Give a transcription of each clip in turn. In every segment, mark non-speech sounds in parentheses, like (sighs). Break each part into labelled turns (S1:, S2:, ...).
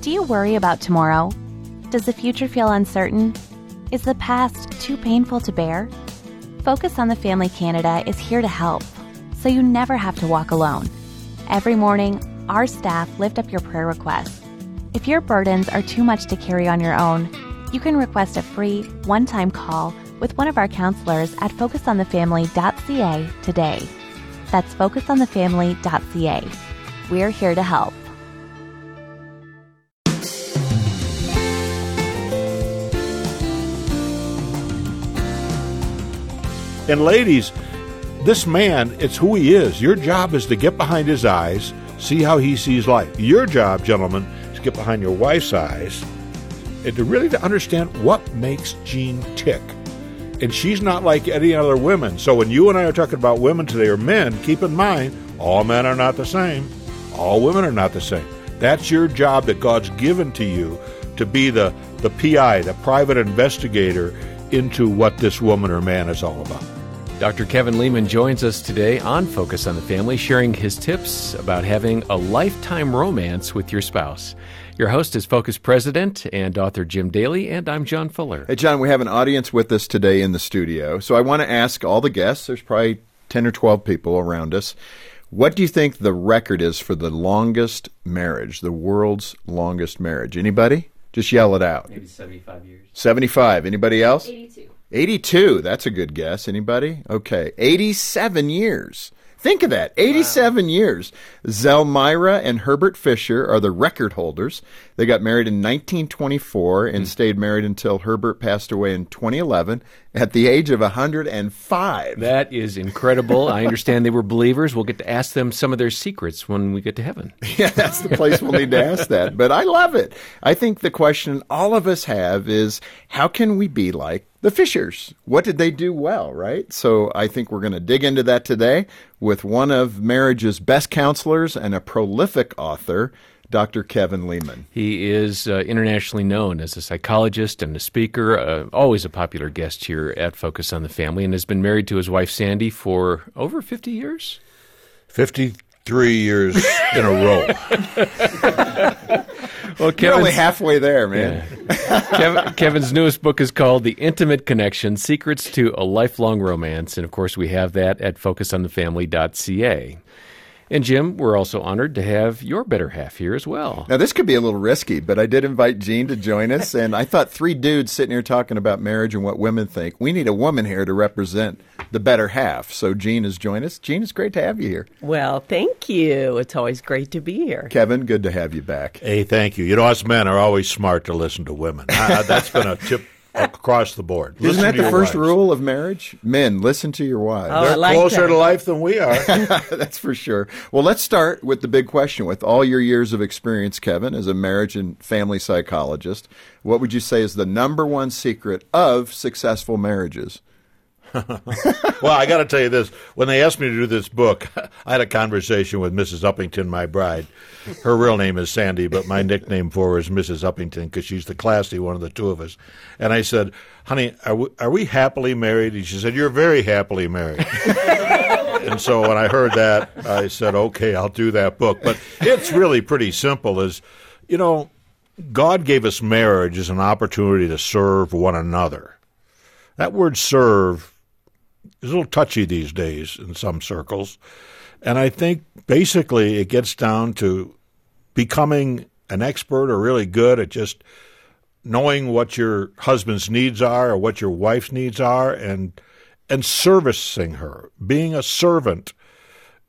S1: Do you worry about tomorrow? Does the future feel uncertain? Is the past too painful to bear? Focus on the Family Canada is here to help, so you never have to walk alone. Every morning, our staff lift up your prayer requests. If your burdens are too much to carry on your own, you can request a free, one time call with one of our counselors at focusonthefamily.ca today. That's focusonthefamily.ca. We're here to help.
S2: And ladies, this man, it's who he is. Your job is to get behind his eyes, see how he sees life. Your job, gentlemen, is to get behind your wife's eyes and to really to understand what makes Jean tick. And she's not like any other women. So when you and I are talking about women today or men, keep in mind all men are not the same. All women are not the same. That's your job that God's given to you to be the, the PI, the private investigator into what this woman or man is all about.
S3: Dr. Kevin Leman joins us today on Focus on the Family, sharing his tips about having a lifetime romance with your spouse. Your host is Focus President and author Jim Daly, and I'm John Fuller.
S4: Hey, John, we have an audience with us today in the studio. So I want to ask all the guests, there's probably 10 or 12 people around us, what do you think the record is for the longest marriage, the world's longest marriage? Anybody? Just yell it out.
S5: Maybe 75 years.
S4: 75. Anybody else?
S6: 82.
S4: 82. That's a good guess. Anybody? Okay. 87 years. Think of that. 87 years. Zelmira and Herbert Fisher are the record holders. They got married in 1924 and hmm. stayed married until Herbert passed away in 2011 at the age of 105.
S3: That is incredible. I understand they were believers. We'll get to ask them some of their secrets when we get to heaven. (laughs)
S4: Yeah, that's the place we'll need to ask that. But I love it. I think the question all of us have is how can we be like the Fishers? What did they do well, right? So I think we're going to dig into that today with one of marriage's best counselors and a prolific author, Dr. Kevin Leman.
S3: He is uh, internationally known as a psychologist and a speaker, uh, always a popular guest here at Focus on the Family, and has been married to his wife Sandy for over 50 years.
S2: 53 years in a row. (laughs)
S3: Well,
S4: You're only halfway there, man.
S3: Kevin, Kevin's newest book is called The Intimate Connection Secrets to a Lifelong Romance. And of course, we have that at focusonthefamily.ca. And Jim, we're also honored to have your better half here as well.
S4: Now, this could be a little risky, but I did invite Jean to join us, and I thought three dudes sitting here talking about marriage and what women think. We need a woman here to represent the better half. So, Jean has joined us. Jean, it's great to have you here.
S7: Well, thank you. It's always great to be here.
S4: Kevin, good to have you back.
S2: Hey, thank you. You know, us men are always smart to listen to women. Uh, that's been a tip (laughs) across the board.
S4: Isn't
S2: Listen
S4: that the first
S2: wives.
S4: rule of marriage? Men, listen to your wives.
S7: Oh,
S2: They're
S7: like
S2: closer
S7: that.
S2: to life than we are. (laughs)
S4: That's for sure. Well, let's start with the big question. With all your years of experience, Kevin, as a marriage and family psychologist, what would you say is the number one secret of successful marriages? (laughs)
S2: well, I got to tell you this. When they asked me to do this book, (laughs) I had a conversation with Mrs. Uppington, my bride. Her real name is Sandy, but my nickname for her is Mrs. Uppington because she's the classy one of the two of us. And I said, honey, are we, are we happily married? And she said, you're very happily married. (laughs) and so when I heard that, I said, okay, I'll do that book. But it's really pretty simple is, you know, God gave us marriage as an opportunity to serve one another. That word serve is a little touchy these days in some circles. And I think basically it gets down to becoming an expert or really good at just knowing what your husband's needs are or what your wife's needs are and and servicing her, being a servant.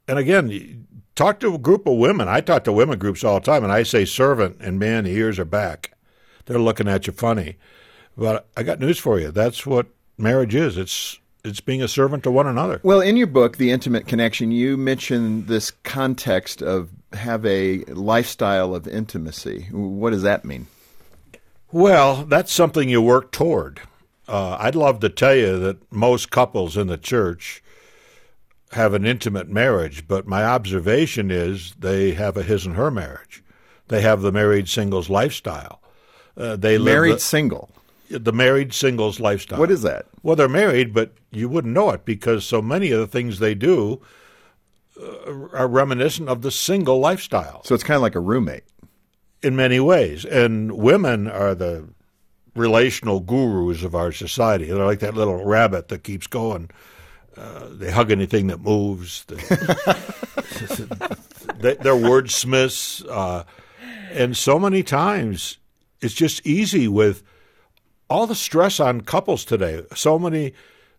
S2: And again, talk to a group of women. I talk to women groups all the time and I say servant and man, the ears are back. They're looking at you funny. But I got news for you. That's what marriage is. It's it's being a servant to one another.
S4: Well, in your book, The Intimate Connection, you mention this context of have a lifestyle of intimacy. What does that mean?
S2: Well, that's something you work toward. Uh, I'd love to tell you that most couples in the church have an intimate marriage, but my observation is they have a his and her marriage. They have the married singles lifestyle. Uh, they live
S4: Married
S2: the,
S4: single.
S2: The married singles lifestyle.
S4: What is that?
S2: Well, they're married, but you wouldn't know it because so many of the things they do uh, are reminiscent of the single lifestyle.
S4: So it's kind of like a roommate.
S2: in many ways. And women are the relational gurus of our society. They're like that little rabbit that keeps going. Uh, they hug anything that moves. They, (laughs) they, they're wordsmiths. Uh, and so many times it's just easy with all the stress on couples today. So many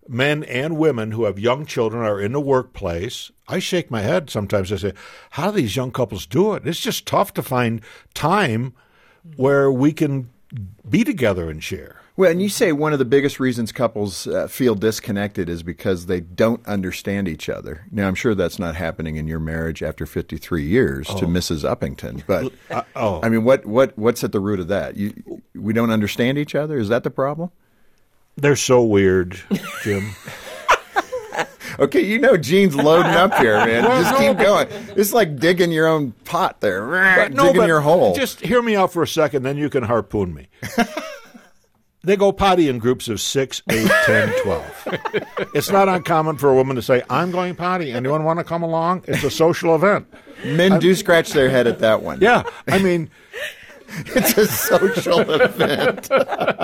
S2: men and women who have young children are in the workplace. I shake my head sometimes. I say, How do these young couples do it? It's just tough to find time where we can be together and share.
S4: Well, and you say one of the biggest reasons couples uh, feel disconnected is because they don't understand each other. Now, I'm sure that's not happening in your marriage after 53 years to Mrs. Uppington, (laughs) but
S2: Uh, oh.
S4: I mean, what what what's at the root of that? You, we don't understand each other. Is that the problem?
S2: They're so weird, Jim. (laughs) (laughs)
S4: Okay, you know Jean's loading up here, man. Just keep going. It's like digging your own pot there, digging your hole.
S2: Just hear me out for a second, then you can harpoon me. They go potty in groups of six, eight, (laughs) ten, twelve. it's not uncommon for a woman to say, I'm going potty. Anyone want to come along? It's a social event.
S4: Men do scratch their head at that one.
S2: Yeah. I mean, (laughs)
S4: it's a social event.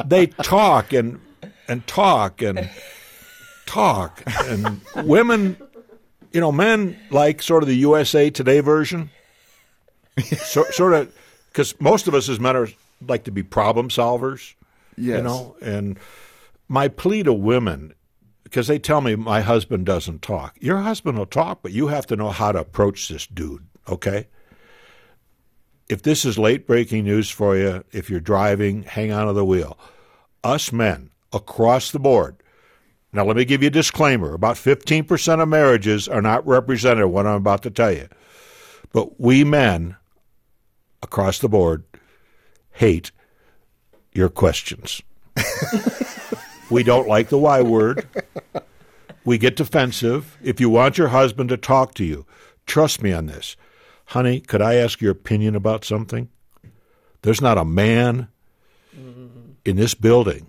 S2: they talk and and talk and talk and women you know men like sort of the USA Today version so, sort of because most of us as men are like to be problem solvers you
S4: Yes.
S2: know and my plea to women because they tell me my husband doesn't talk your husband will talk but you have to know how to approach this dude okay if this is late breaking news for you, if you're driving, hang on to the wheel. Us men across the board. Now, let me give you a disclaimer about 15% of marriages are not represented, what I'm about to tell you. But we men across the board hate your questions. we don't like the Y word. We get defensive. If you want your husband to talk to you, trust me on this. Honey, could I ask your opinion about something? There's not a man in this building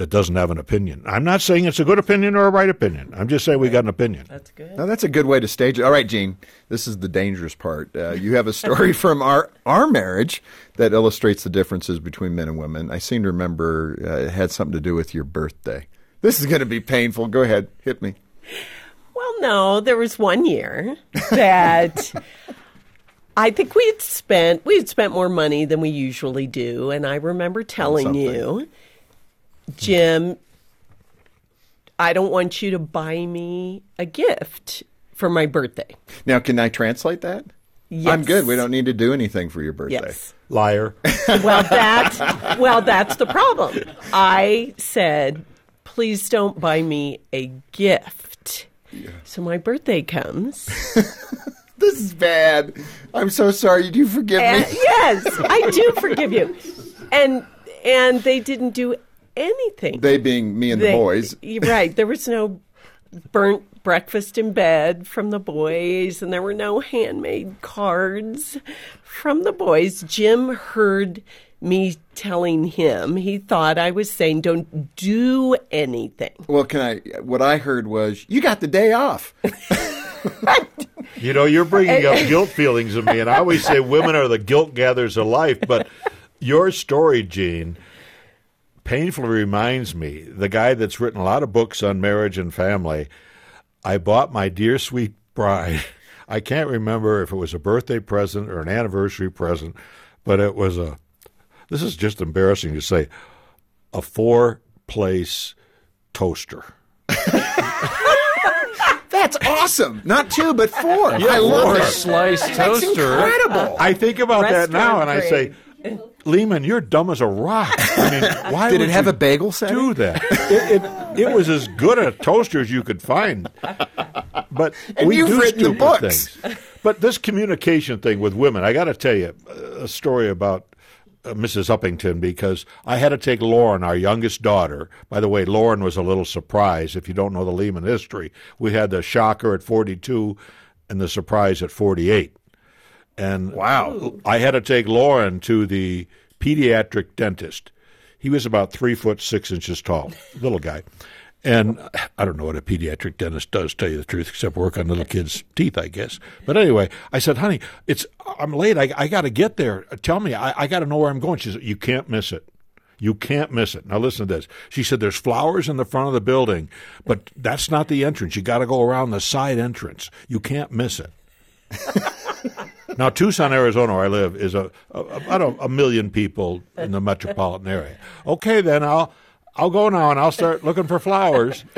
S2: that doesn't have an opinion. I'm not saying it's a good opinion or a right opinion. I'm just saying we got an opinion.
S7: That's good.
S4: Now that's a good way to stage it. All right, Jean, this is the dangerous part. Uh, you have a story (laughs) from our our marriage that illustrates the differences between men and women. I seem to remember uh, it had something to do with your birthday. This is going to be painful. Go ahead, hit me.
S7: Well, no, there was one year that (laughs) I think we had spent we had spent more money than we usually do, and I remember telling you, Jim, I don't want you to buy me a gift for my birthday.
S4: Now, can I translate that?
S7: Yes.
S4: I'm good. We don't need to do anything for your birthday.
S7: Yes.
S2: Liar. (laughs)
S7: Well, that well, that's the problem. I said, please don't buy me a gift. So my birthday comes. (laughs)
S4: This is bad. I'm so sorry. Do you forgive
S7: And,
S4: me?
S7: yes, I do forgive you. And and they didn't do anything.
S4: They being me and the boys.
S7: Right. There was no burnt breakfast in bed from the boys, and there were no handmade cards from the boys. Jim heard me telling him he thought I was saying, "Don't do anything."
S4: Well, can I? What I heard was you got the day off. (laughs)
S2: You know, you're bringing up (laughs) guilt feelings in me, and I always say women are the guilt gatherers of life. But your story, Jean, painfully reminds me the guy that's written a lot of books on marriage and family. I bought my dear sweet bride. (laughs) I can't remember if it was a birthday present or an anniversary present, but it was a. This is just embarrassing to say, a four-place toaster. (laughs)
S4: That's awesome. Not two, but four. Yeah, I
S3: Four
S4: love that.
S3: slice
S4: That's
S3: toaster.
S4: incredible.
S2: I think about that now, and I say, Leman, you're dumb as a rock. I mean, (laughs) why
S4: Did
S2: would
S4: it have a bagel setting?
S2: do that? It, it, it was as good a toaster as you could find. But (laughs)
S4: And
S2: we
S4: you've
S2: do
S4: written the
S2: stupid
S4: books.
S2: things. But this communication thing with women, I got to tell you a story about uh, Mrs. Uppington because I had to take Lauren, our youngest daughter. By the way, Lauren was a little surprised. If you don't know the Leman history, we had the shocker at 42 and the surprise at 48. And
S4: Wow.
S2: I had to take Lauren to the pediatric dentist. He was about three foot six inches tall, little guy. And I don't know what a pediatric dentist does, tell you the truth, except work on little kids' teeth, I guess. But anyway, I said, honey, it's I'm late. I, I got to get there. Tell me, I, I got to know where I'm going. She said, you can't miss it. You can't miss it. Now listen to this. She said, there's flowers in the front of the building, but that's not the entrance. You got to go around the side entrance. You can't miss it. (laughs) now, Tucson, Arizona, where I live, is a, a about a, a million people in the metropolitan area. Okay, then I'll I'll go now and I'll start looking for flowers. (laughs)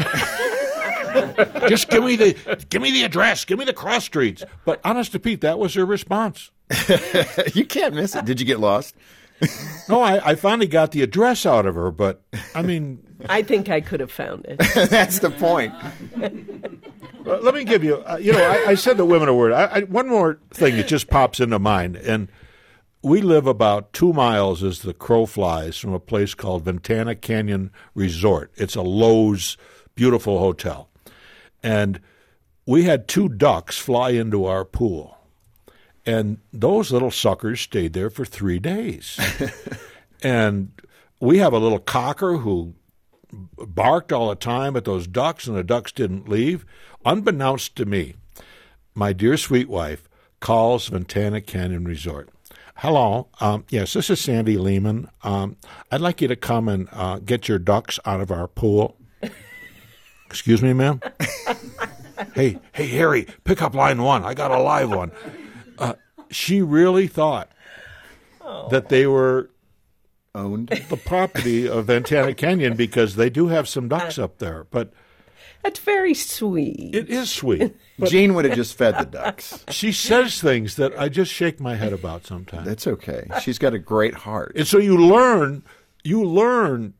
S2: Just give me the give me the address, give me the cross streets. But honest to Pete, that was her response. (laughs)
S4: you can't miss it. Did you get lost? (laughs)
S2: No, I, I finally got the address out of her, but I mean,
S7: I think I could have found it. (laughs)
S4: That's the point.
S2: Uh, let me give you, uh, you know, I, I said the women a word. I, I, one more thing that just pops into mind, and we live about two miles as the crow flies from a place called Ventana Canyon Resort. It's a Loews beautiful hotel, and we had two ducks fly into our pool, and those little suckers stayed there for three days, (laughs) and we have a little cocker who barked all the time at those ducks, and the ducks didn't leave. Unbeknownst to me, my dear sweet wife calls Ventana Canyon Resort. Hello. Um, yes, this is Sandy Leman. Um, I'd like you to come and uh, get your ducks out of our pool. (laughs) Excuse me, ma'am? (laughs) hey, hey, Harry, pick up line one. I got a live one. She really thought oh. that they were
S4: Owned.
S2: the property of Ventana (laughs) Canyon because they do have some ducks up there. But
S7: That's very sweet.
S2: it is sweet. (laughs)
S4: Jean would have just fed the ducks.
S2: She says things that I just shake my head about sometimes.
S4: That's okay. She's got a great heart.
S2: And so you learn, you learn.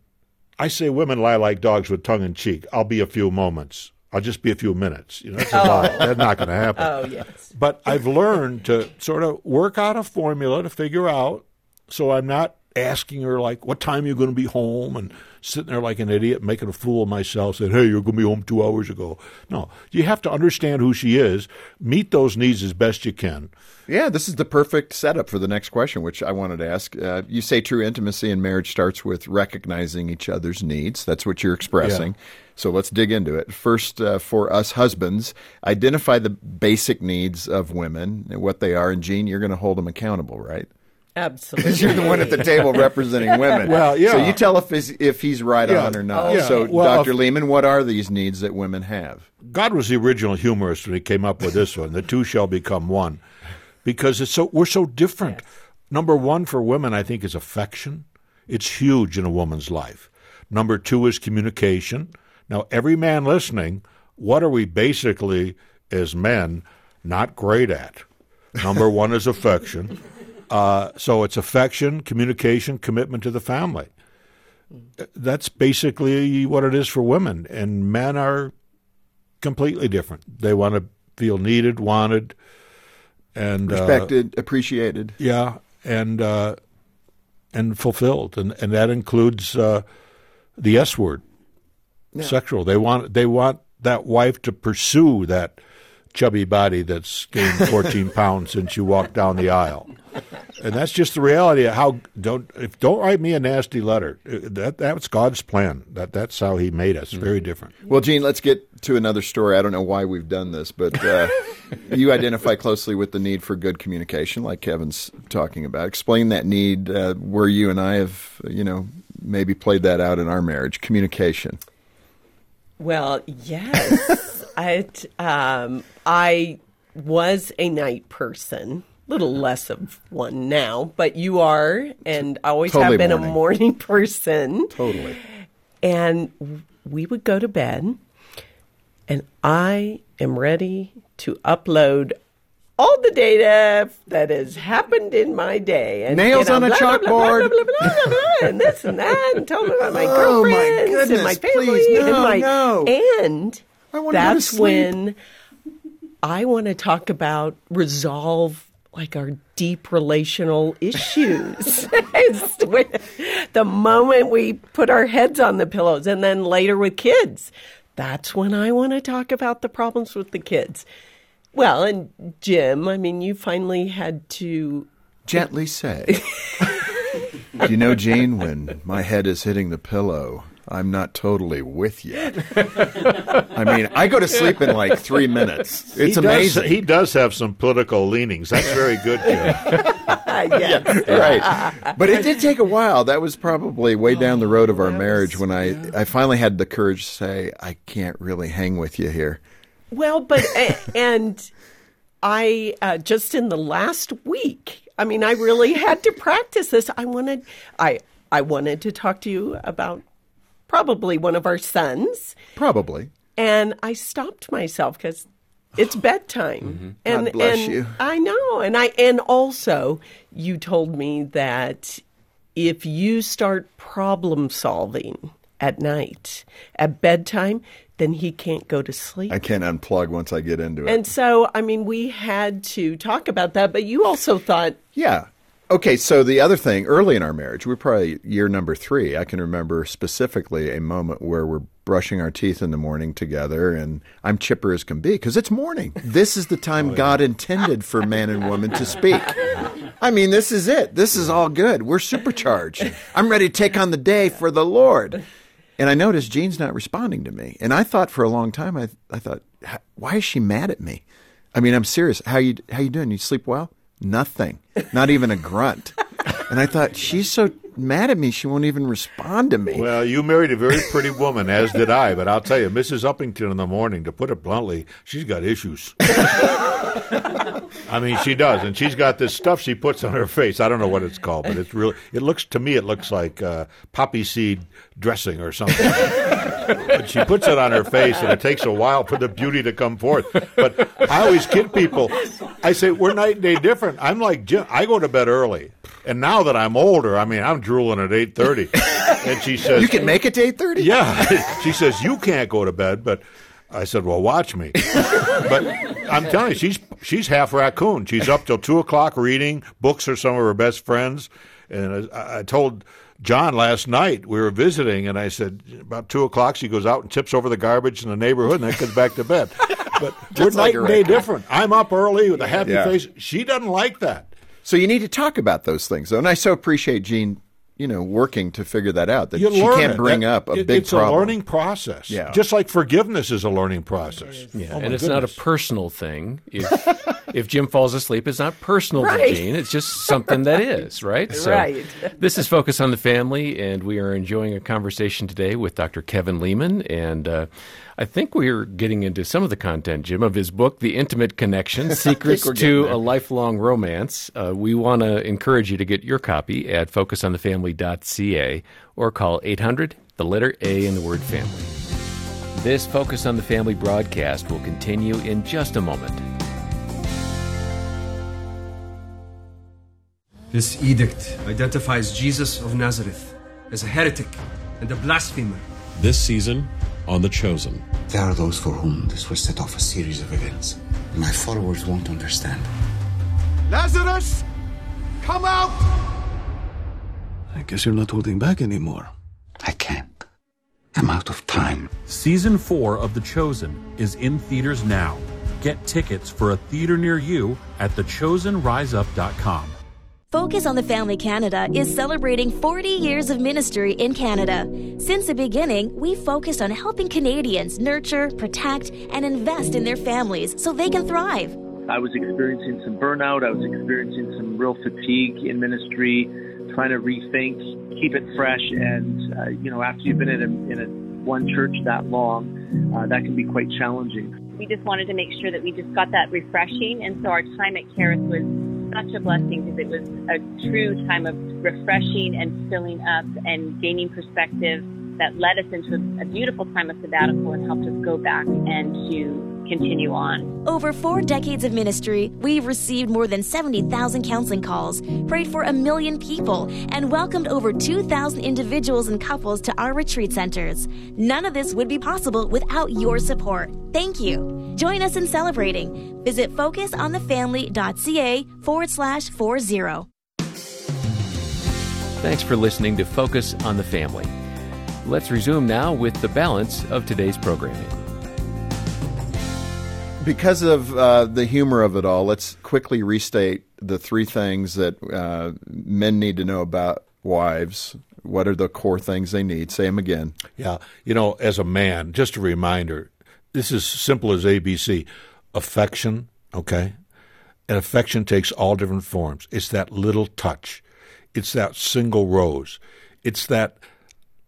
S2: I say women lie like dogs with tongue in cheek. I'll be a few moments. I'll just be a few minutes. You know, that's a oh. lie. That's not going to happen.
S7: oh, yes.
S2: But I've learned to sort of work out a formula to figure out so I'm not asking her like what time are you going to be home and sitting there like an idiot making a fool of myself saying hey you're going to be home two hours ago no you have to understand who she is meet those needs as best you can
S4: Yeah, this is the perfect setup for the next question, which I wanted to ask. Uh, you say true intimacy in marriage starts with recognizing each other's needs. That's what you're expressing. So let's dig into it. First, uh, for us husbands, identify the basic needs of women and what they are. And Jean, you're going to hold them accountable, right?
S7: Absolutely. (laughs)
S4: Because you're the one at the table representing women. (laughs)
S2: Well, yeah.
S4: So you tell if he's, if he's right
S2: Yeah.
S4: on or not.
S2: Oh, yeah.
S4: So,
S2: Well,
S4: Dr.
S2: if-
S4: Leman, what are these needs that women have?
S2: God was the original humorist when he came up with this one. The two shall become one, because it's so we're so different. Number one for women, I think, is affection. It's huge in a woman's life. Number two is communication. Now, every man listening, what are we basically as men not great at? Number one is affection. Uh, so it's affection, communication, commitment to the family. That's basically what it is for women, and men are completely different. They want to feel needed, wanted, and uh,
S4: Respected, appreciated.
S2: yeah, and uh, and fulfilled, and and that includes uh, the S word, sexual. They want they want that wife to pursue that chubby body that's gained (laughs) 14 pounds since you walked down the aisle. And that's just the reality of how don't if don't write me a nasty letter. Uh, That that's God's plan. That that's how He made us. Very different.
S4: Well, Jean, let's get to another story. I don't know why we've done this, but uh, (laughs) you identify closely with the need for good communication, like Kevin's talking about. Explain that need uh, where you and I have, you know, maybe played that out in our marriage. Communication.
S7: Well, yes. I um, I was a night person. Little less of one now, but you are, and I always
S4: Totally
S7: have been
S4: morning.
S7: a morning person.
S4: Totally.
S7: And we would go to bed, and I am ready to upload all the data that has happened in my day. And,
S4: Nails on a chalkboard.
S7: and this and that, and tell me about my (laughs)
S4: Oh, my
S7: girlfriends and my family
S4: please, no,
S7: and my
S4: no.
S7: and
S4: I wanna go to
S7: that's when I want to talk about resolve like our deep relational issues. (laughs) the moment we put our heads on the pillows and then later with kids. That's when I want to talk about the problems with the kids. Well, and Jim, I mean, you finally had to
S4: Gently say. (laughs) Do you know, Jane, when my head is hitting the pillow, I'm not totally with you. I mean, I go to sleep in like three minutes. It's
S2: he
S4: amazing.
S2: Does, he does have some political leanings. That's very good, Kim. (laughs)
S7: yes. (laughs)
S4: right. But it did take a while. That was probably way down the road of our marriage when I, I finally had the courage to say, I can't really hang with you here.
S7: Well, but and I uh, just in the last week, I mean, I really had to practice this. I wanted, I I wanted to talk to you about probably one of our sons,
S4: Probably.
S7: and I stopped myself because it's (sighs) bedtime. Mm-hmm. And,
S4: God bless
S7: and
S4: you.
S7: I know, and I and also you told me that if you start problem solving at night at bedtime, then he can't go to sleep.
S4: I can't unplug once I get into it.
S7: And so, I mean, we had to talk about that, but you also thought,
S4: Yeah. Okay, so the other thing, early in our marriage, we're probably year number three. I can remember specifically a moment where we're brushing our teeth in the morning together, and I'm chipper as can be because it's morning. This is the time (laughs) oh, God intended for man and woman to speak. I mean, this is it. This is all good. We're supercharged. I'm ready to take on the day for the Lord. And I noticed Jean's not responding to me. And I thought for a long time, I, I thought, why is she mad at me? I mean, I'm serious. How you how you doing? You sleep well? Nothing. Not even a grunt. And I thought she's so mad at me, she won't even respond to me.
S2: Well, you married a very pretty woman, as did I. But I'll tell you, Mrs. Uppington in the morning, to put it bluntly, she's got issues. (laughs) I mean, she does, and she's got this stuff she puts on her face. I don't know what it's called, but it's really. It looks to me, it looks like uh, poppy seed dressing or something. but she puts it on her face, and it takes a while for the beauty to come forth. But I always kid people. I say we're night and day different. I'm like Jim. I go to bed early, and now that I'm older, I mean, I'm drooling at eight thirty. And she says,
S4: you can make it to eight thirty?
S2: yeah. she says, You can't go to bed, but I said, Well, watch me. (laughs) but I'm telling you, she's she's half raccoon. She's up till two o'clock reading. Books are some of her best friends. And I, I told John last night we were visiting, and I said about two o'clock she goes out and tips over the garbage in the neighborhood, and then comes back to bed. (laughs) But we're
S4: like
S2: night and day different. I'm up early with a happy
S4: Yeah.
S2: face. She doesn't like that.
S4: So you need to talk about those things, though. And I so appreciate Jean, you know, working to figure that out. That
S2: You
S4: she can't bring
S2: That-
S4: up a
S2: it-
S4: big
S2: it's
S4: problem.
S2: a learning process.
S4: Yeah.
S2: Just like forgiveness is a learning process.
S3: Yeah,
S2: Oh,
S3: and it's not a personal thing. If (laughs) if Jim falls asleep, it's not personal
S7: Right.
S3: to Jean. It's just something that is right. So,
S7: Right.
S3: This is Focus on the Family, and we are enjoying a conversation today with Dr. Kevin Leman, and uh, I think we are getting into some of the content, Jim, of his book, "The Intimate Connection: (laughs) Secrets to
S4: there.
S3: a Lifelong Romance." Uh, we want to encourage you to get your copy at FocusOnTheFamily.ca or call eight hundred the letter A in the word family. This Focus on the Family broadcast will continue in just a moment.
S5: This edict identifies Jesus of Nazareth as a heretic and a blasphemer.
S6: This season on The Chosen.
S8: There are those for whom this will set off a series of events. My followers won't understand.
S5: Lazarus, come out!
S9: I guess you're not holding back anymore.
S8: I can't. I'm out of time.
S6: Season 4 of The Chosen is in theaters now. Get tickets for a theater near you at thechosenriseup.com.
S10: Focus on the Family Canada is celebrating 40 years of ministry in Canada. Since the beginning, we focused on helping Canadians nurture, protect, and invest in their families so they can thrive.
S11: I was experiencing some burnout. I was experiencing some real fatigue in ministry, trying to rethink, keep it fresh. And, uh, you know, after you've been in a, in a one church that long, uh, that can be quite challenging.
S12: We just wanted to make sure that we just got that refreshing. And so our time at Karis was such a blessing because it was a true time of refreshing and filling up and gaining perspective that led us into a beautiful time of sabbatical and helped us go back and to continue on.
S10: Over four decades of ministry, we've received more than 70,000 counseling calls, prayed for a million people, and welcomed over 2,000 individuals and couples to our retreat centers. None of this would be possible without your support. Thank you. Join us in celebrating. Visit focusonthefamily.ca forward slash 40.
S3: Thanks for listening to Focus on the Family. Let's resume now with the balance of today's programming.
S4: Because of uh, the humor of it all, let's quickly restate the three things that uh, men need to know about wives What are the core things they need? Say them again.
S2: Yeah. You know, as a man, just a reminder this is simple as ABC affection, okay? And affection takes all different forms. It's that little touch, it's that single rose, it's that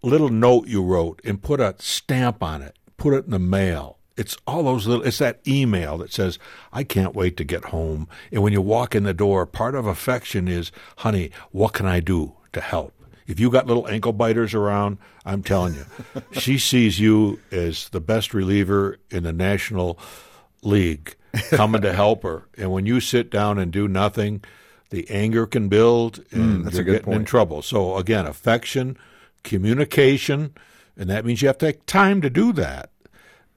S2: little note you wrote and put a stamp on it, put it in the mail. It's all those little, it's that email that says, I can't wait to get home. And when you walk in the door, part of affection is, honey, what can I do to help? If you got little ankle biters around, I'm telling you, (laughs) she sees you as the best reliever in the National League coming to help her. And when you sit down and do nothing, the anger can build and
S4: Mm, that's
S2: you're
S4: a good
S2: getting in trouble. So again, affection, communication, and that means you have to take time to do that.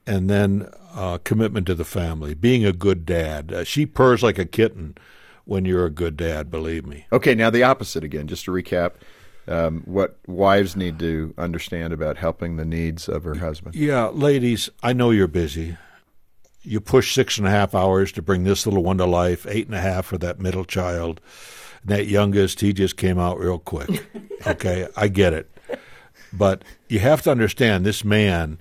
S2: And then uh, commitment to the family, being a good dad. Uh, she purrs like a kitten when you're a good dad, believe me.
S4: Okay, now the opposite again, just to recap. Um, what wives need to understand about helping the needs of her husband.
S2: Yeah, ladies, I know you're busy. You push six and a half hours to bring this little one to life, eight and a half for that middle child. And that youngest, he just came out real quick. (laughs) Okay, I get it. But you have to understand this man,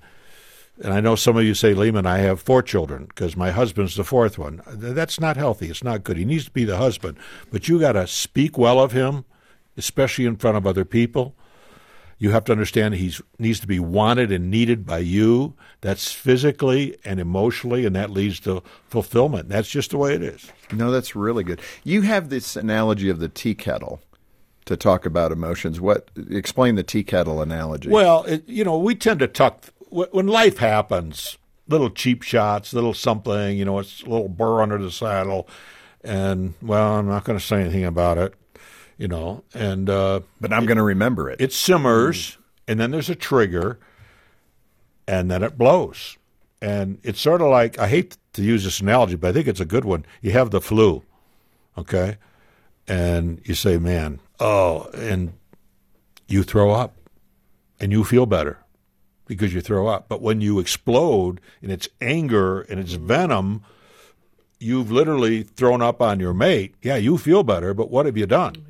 S2: and I know some of you say, Leman, I have four children because my husband's the fourth one. That's not healthy. It's not good. He needs to be the husband. But you got to speak well of him, especially in front of other people. You have to understand he needs to be wanted and needed by you. That's physically and emotionally, and that leads to fulfillment. That's just the way it is.
S4: No, that's really good. You have this analogy of the tea kettle to talk about emotions. What explain the tea kettle analogy?
S2: Well, it, you know, we tend to tuck when life happens. Little cheap shots, little something. You know, it's a little burr under the saddle, and well, I'm not going to say anything about it. You know, and uh,
S4: but I'm going to remember it.
S2: It simmers, and then there's a trigger, and then it blows. And it's sort of like I hate to use this analogy, but I think it's a good one. You have the flu, okay, and you say, "Man, oh," and you throw up, and you feel better because you throw up. But when you explode in it's anger and it's venom, you've literally thrown up on your mate. Yeah, you feel better, but what have you done?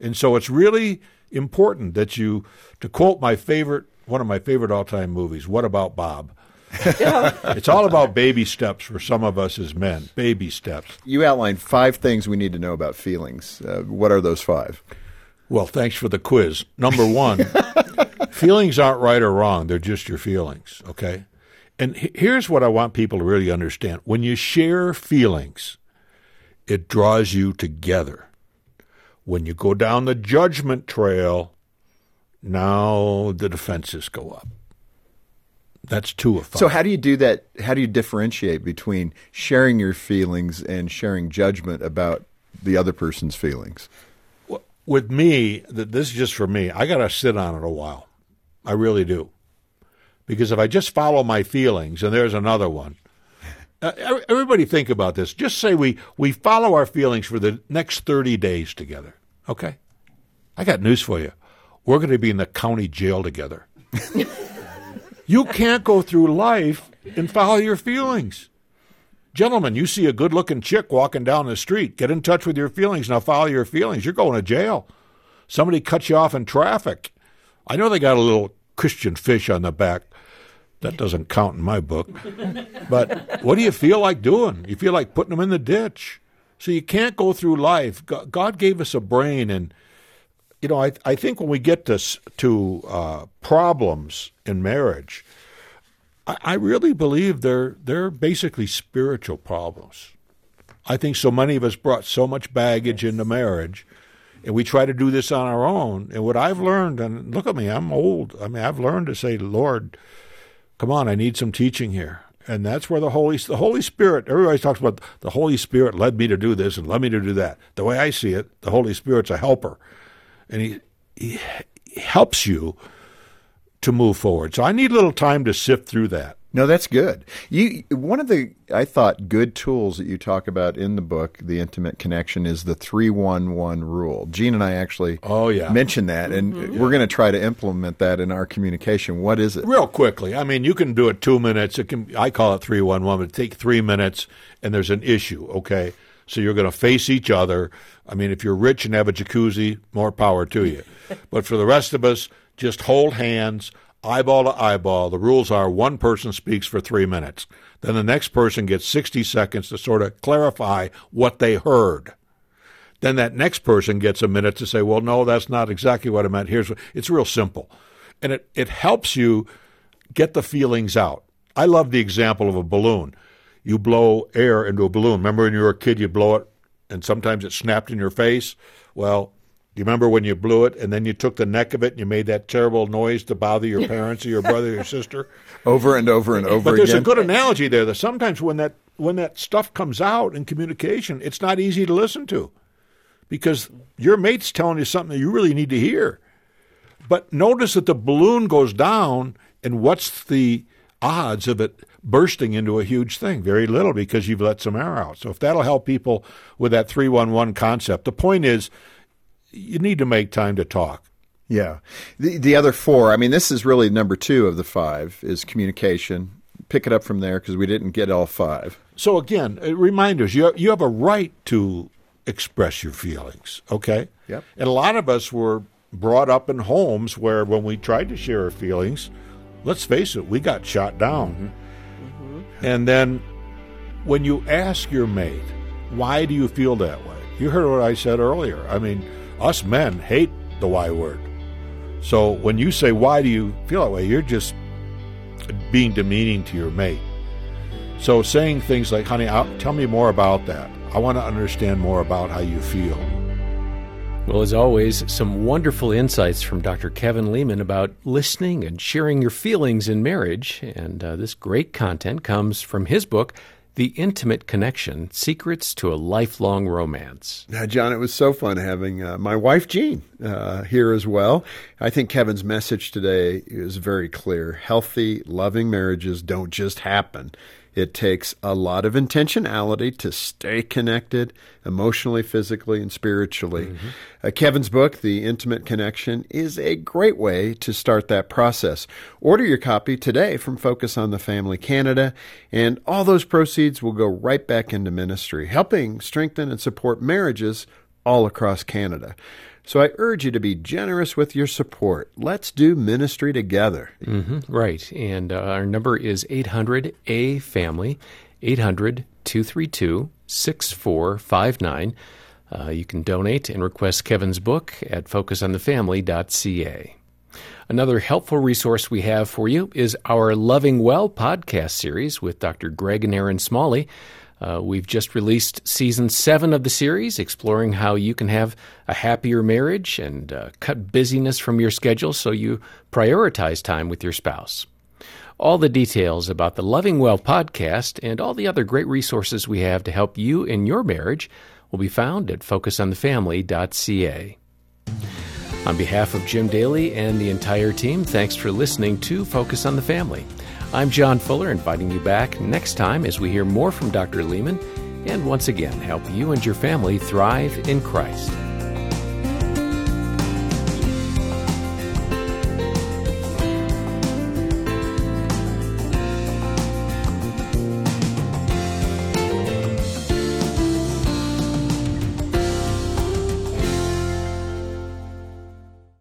S2: And so it's really important that you, to quote my favorite, one of my favorite all time movies, What About Bob? (laughs) it's all about baby steps for some of us as men. Baby steps.
S4: You outlined five things we need to know about feelings. Uh, what are those five?
S2: Well, thanks for the quiz. Number one, (laughs) feelings aren't right or wrong, they're just your feelings, okay? And here's what I want people to really understand when you share feelings, it draws you together. When you go down the judgment trail, now the defenses go up. That's two of five.
S4: So, how do you do that? How do you differentiate between sharing your feelings and sharing judgment about the other person's feelings?
S2: with me, th- this is just for me. I got to sit on it a while. I really do. Because if I just follow my feelings, and there's another one. Uh, everybody think about this. Just say we, we follow our feelings for the next 30 days together. Okay? I got news for you. We're going to be in the county jail together. (laughs) you can't go through life and follow your feelings. Gentlemen, you see a good looking chick walking down the street. Get in touch with your feelings. Now follow your feelings. You're going to jail. Somebody cuts you off in traffic. I know they got a little Christian fish on the back. That doesn't count in my book. (laughs) But what do you feel like doing? You feel like putting them in the ditch. So you can't go through life. God gave us a brain, and you know, I I think when we get to to uh, problems in marriage, I, I really believe they're they're basically spiritual problems. I think so many of us brought so much baggage into marriage, and we try to do this on our own. And what I've learned, and look at me, I'm old. I mean, I've learned to say, Lord, come on, I need some teaching here. And that's where the Holy the Holy Spirit. Everybody talks about the Holy Spirit led me to do this and led me to do that. The way I see it, the Holy Spirit's a helper, and he he, he helps you to move forward. So I need a little time to sift through that.
S4: No, that's good. You one of the I thought good tools that you talk about in the book, the intimate connection, is the three one one rule. Jean and I actually
S2: oh yeah
S4: mentioned that, and mm-hmm. we're going to try to implement that in our communication. What is it?
S2: Real quickly, I mean, you can do it two minutes. It can I call it three one one, but take three minutes, and there's an issue. Okay, So you're going to face each other. I mean, if you're rich and have a jacuzzi, more power to you. (laughs) but for the rest of us, just hold hands, eyeball to eyeball. The rules are one person speaks for three minutes. Then the next person gets 60 seconds to sort of clarify what they heard. Then that next person gets a minute to say, well, no, that's not exactly what I meant. Here's what, it's real simple. And it, it helps you get the feelings out. I love the example of a balloon. You blow air into a balloon. Remember when you were a kid, you blow it and sometimes it snapped in your face? Well, do you remember when you blew it and then you took the neck of it and you made that terrible noise to bother your parents or your brother or your sister? (laughs)
S4: Over and over and over again?
S2: but there's
S4: again.
S2: a good analogy there that sometimes when that when that stuff comes out in communication, it's not easy to listen to because your mate's telling you something that you really need to hear. But notice that the balloon goes down, and what's the odds of it bursting into a huge thing? Very little because you've let some air out. So if that'll help people with that 311 concept, the point is you need to make time to talk.
S4: Yeah. The the other four, I mean this is really number 2 of the 5 is communication. Pick it up from there because we didn't get all 5.
S2: So again, uh, reminders, you you have a right to express your feelings, okay?
S4: Yep.
S2: And a lot of us were brought up in homes where when we tried to share our feelings, let's face it, we got shot down. And then when you ask your mate, why do you feel that way? You heard what I said earlier. I mean, us men hate the why word. So when you say, why do you feel that way? You're just being demeaning to your mate. So saying things like, honey, I'll, tell me more about that. I want to understand more about how you feel.
S3: Well, as always, some wonderful insights from Dr. Kevin Leman about listening and sharing your feelings in marriage. And uh, this great content comes from his book, The Intimate Connection Secrets to a Lifelong Romance.
S4: Now, John, it was so fun having uh, my wife, Jean, uh, here as well. I think Kevin's message today is very clear. Healthy, loving marriages don't just happen. It takes a lot of intentionality to stay connected emotionally, physically, and spiritually. Uh, Kevin's book, The Intimate Connection, is a great way to start that process. Order your copy today from Focus on the Family Canada, and all those proceeds will go right back into ministry, helping strengthen and support marriages all across Canada. So I urge you to be generous with your support. Let's do ministry together.
S3: hmm right. And uh, our number is 800 A Family, 800 232 6459. Uh, you can donate and request Kevin's book at focusonthefamily.ca. Another helpful resource we have for you is our Loving Well podcast series with Dr. Greg and Erin Smalley. Uh, we've just released season seven of the series, exploring how you can have a happier marriage and uh, cut busyness from your schedule so you prioritize time with your spouse. All the details about the Loving Well podcast and all the other great resources we have to help you in your marriage will be found at focusonthefamily.ca. On behalf of Jim Daly and the entire team, thanks for listening to Focus on the Family. I'm John Fuller, inviting you back next time as we hear more from Dr. Leman and once again help you and your family thrive in Christ.